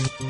Mm-hmm.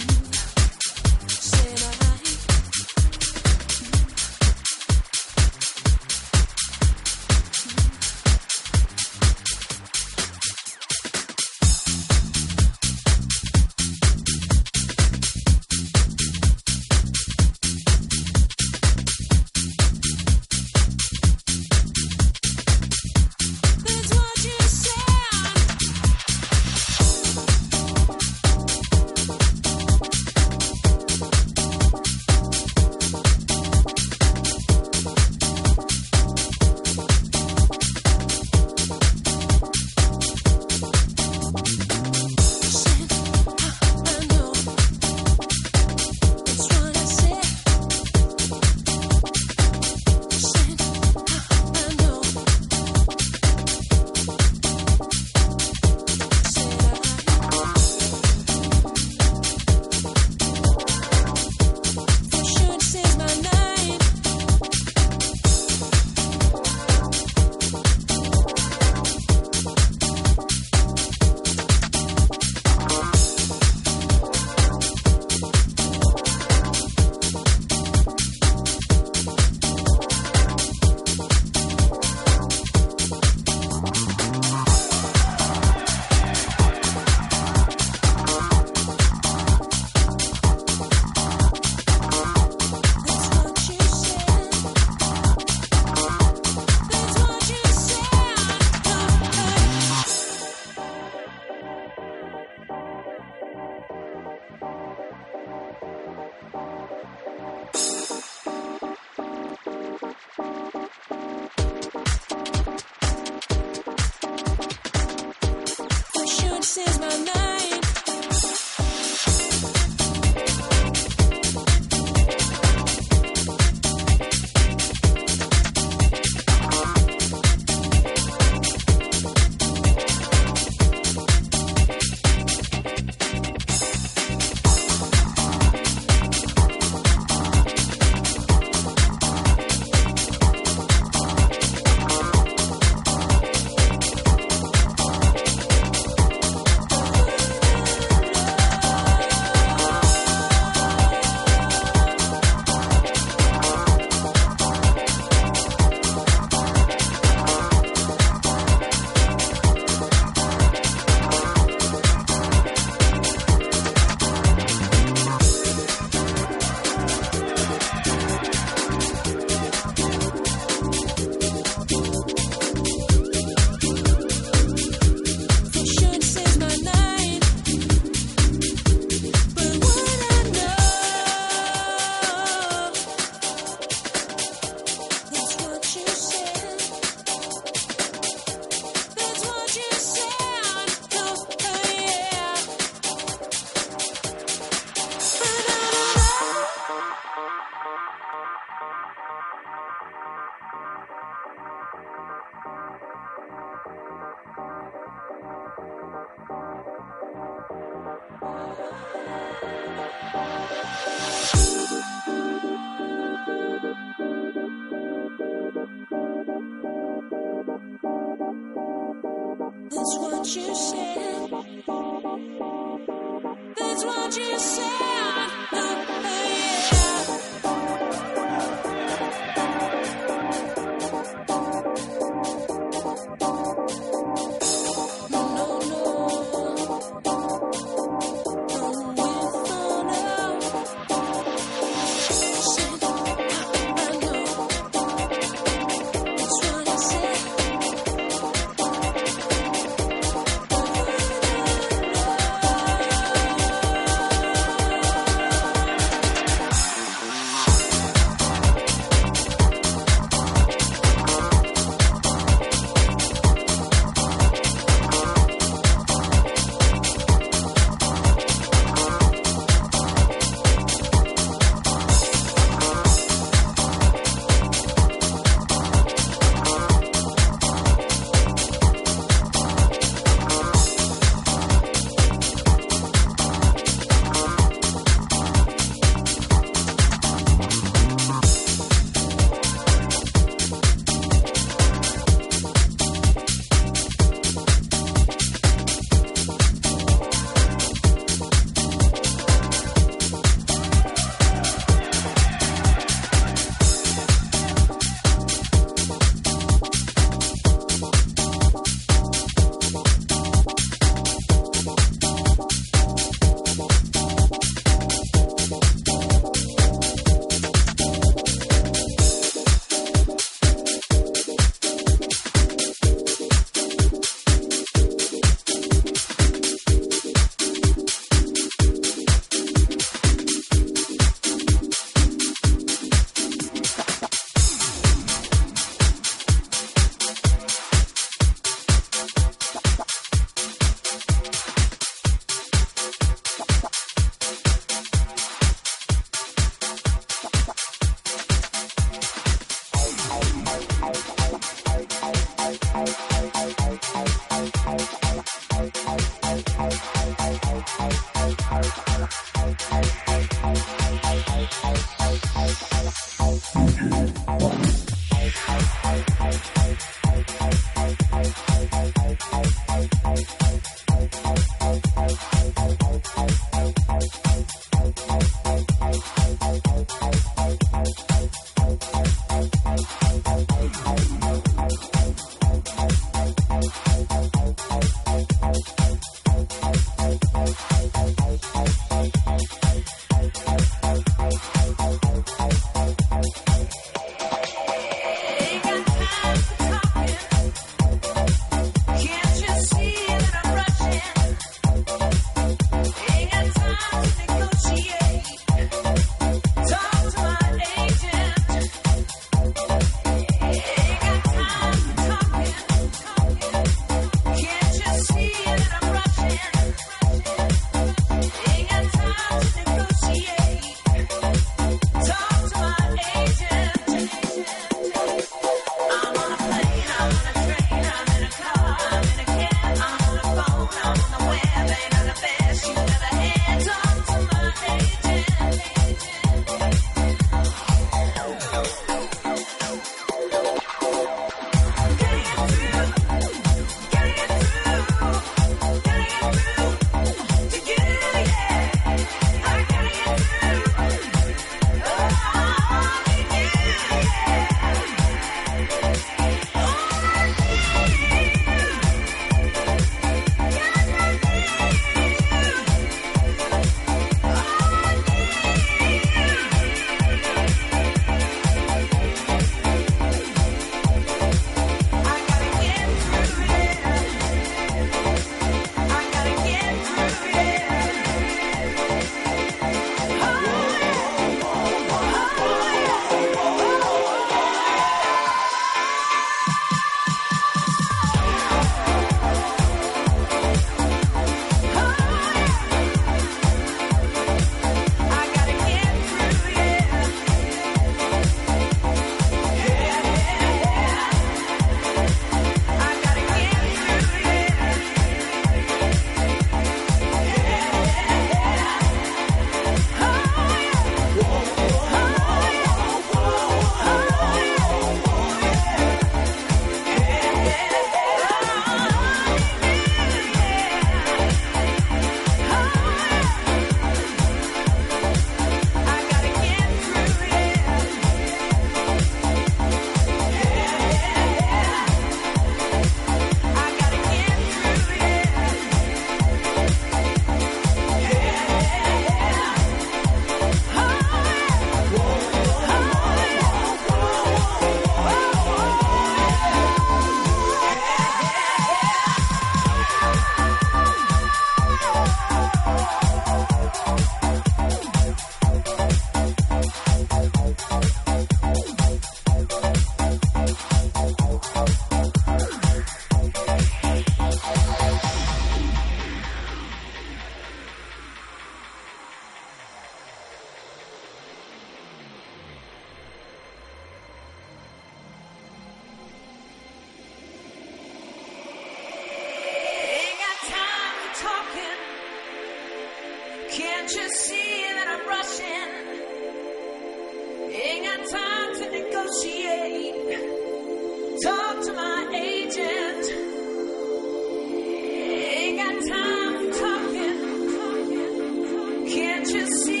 can't you see?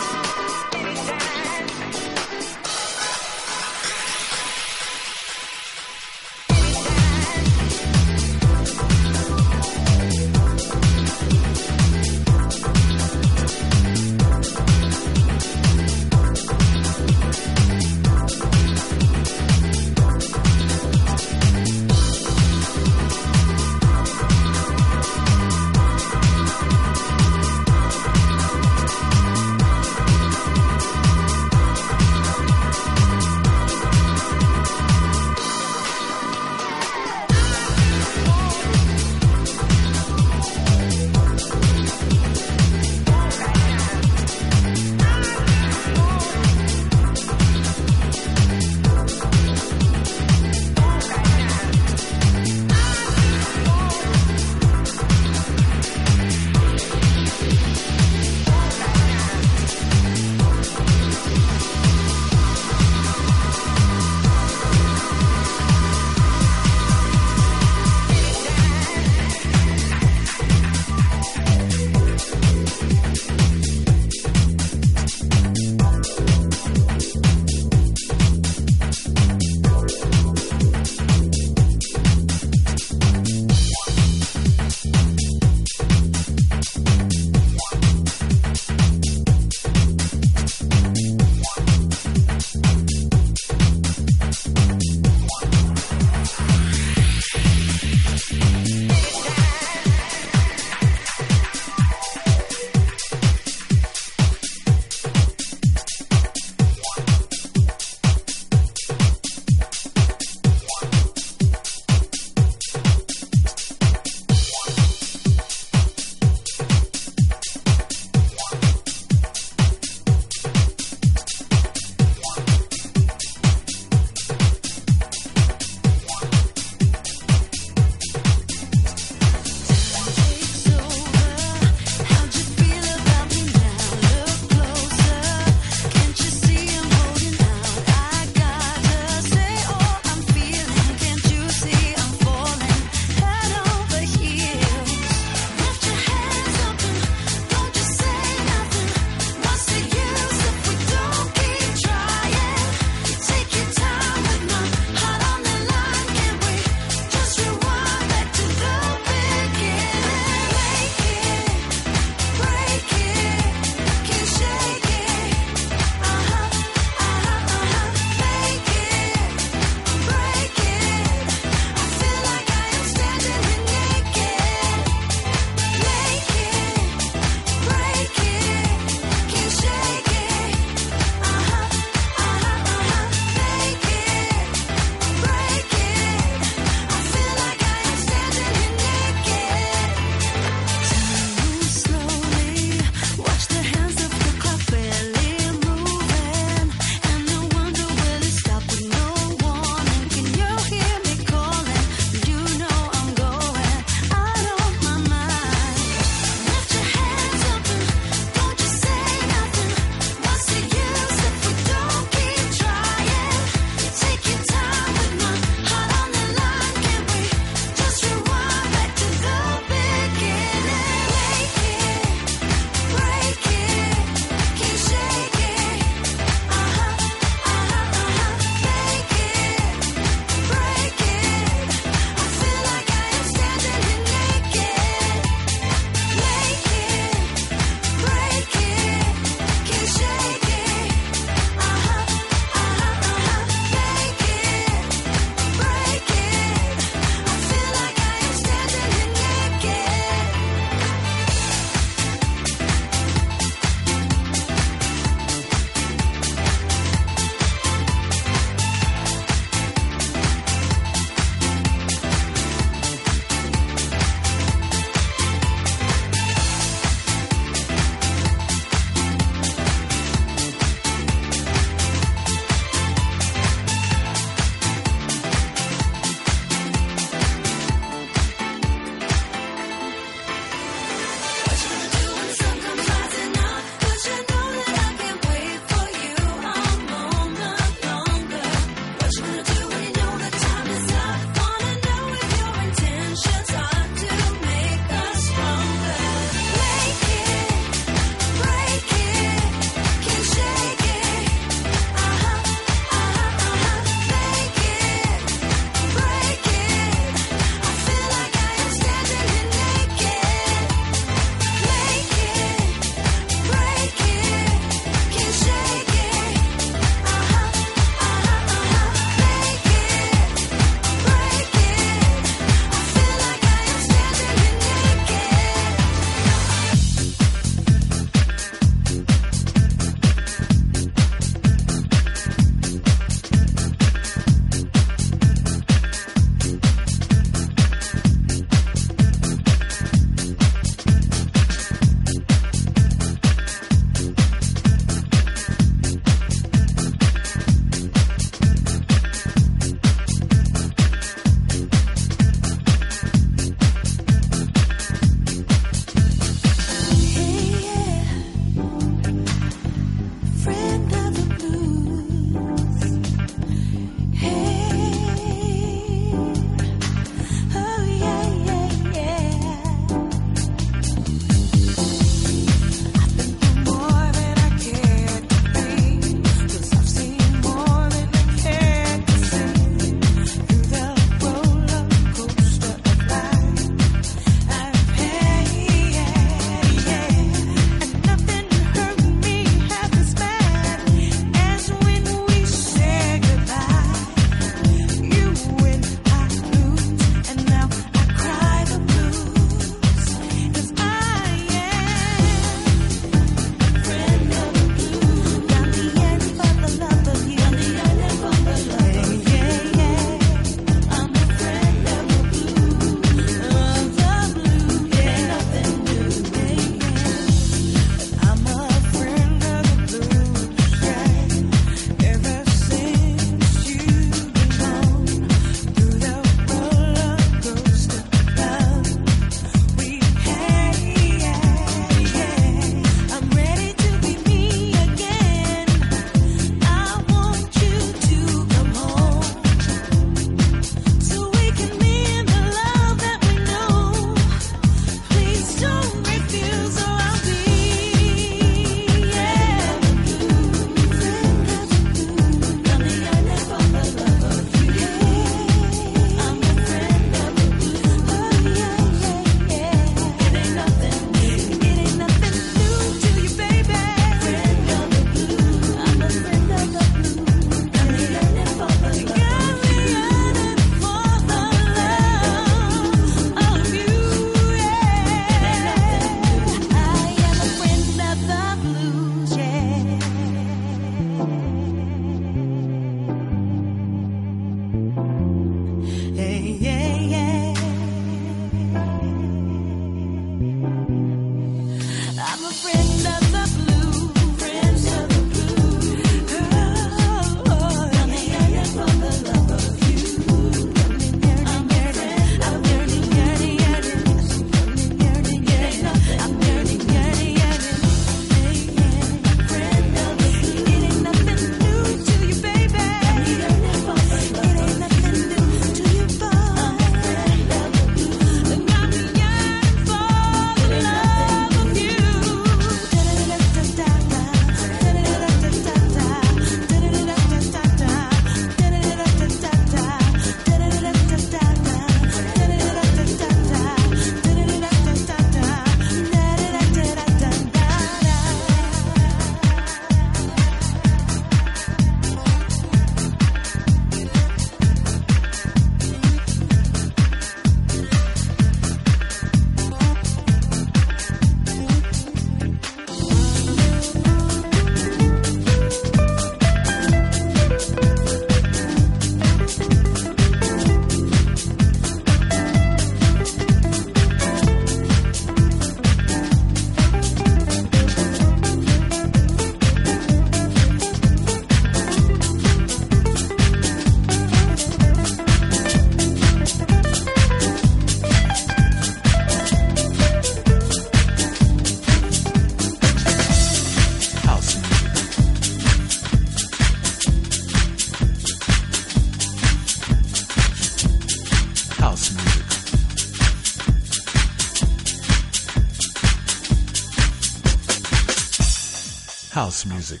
House music.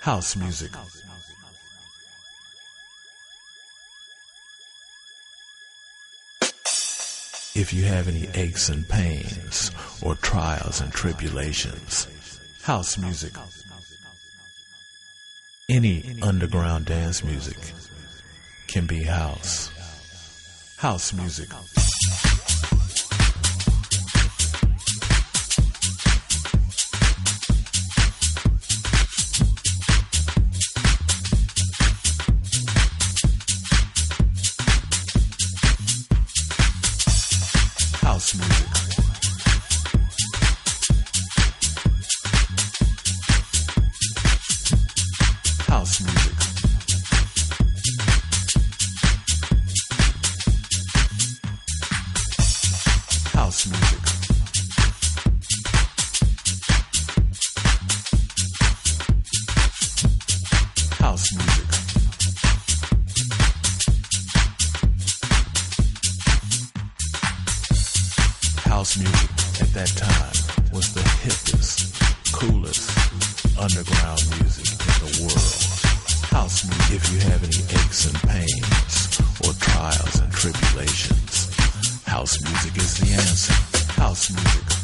House music. If you have any aches and pains or trials and tribulations, house music. Any underground dance music can be house. House music. House music at that time was the hippest, coolest underground music in the world. House music, if you have any aches and pains or trials and tribulations, house music is the answer. House music.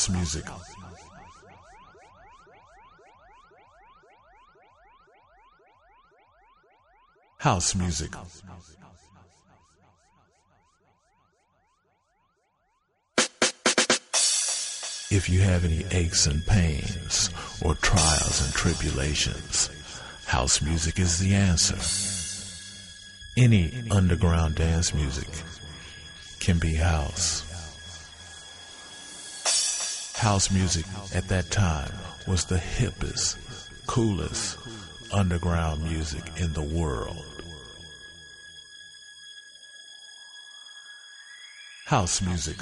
House music. House music. If you have any aches and pains or trials and tribulations, house music is the answer. Any underground dance music can be house. House music at that time was the hippest, coolest underground music in the world. House music.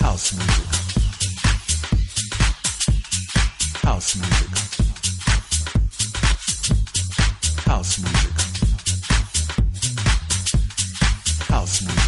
House music. House music. House music. House music.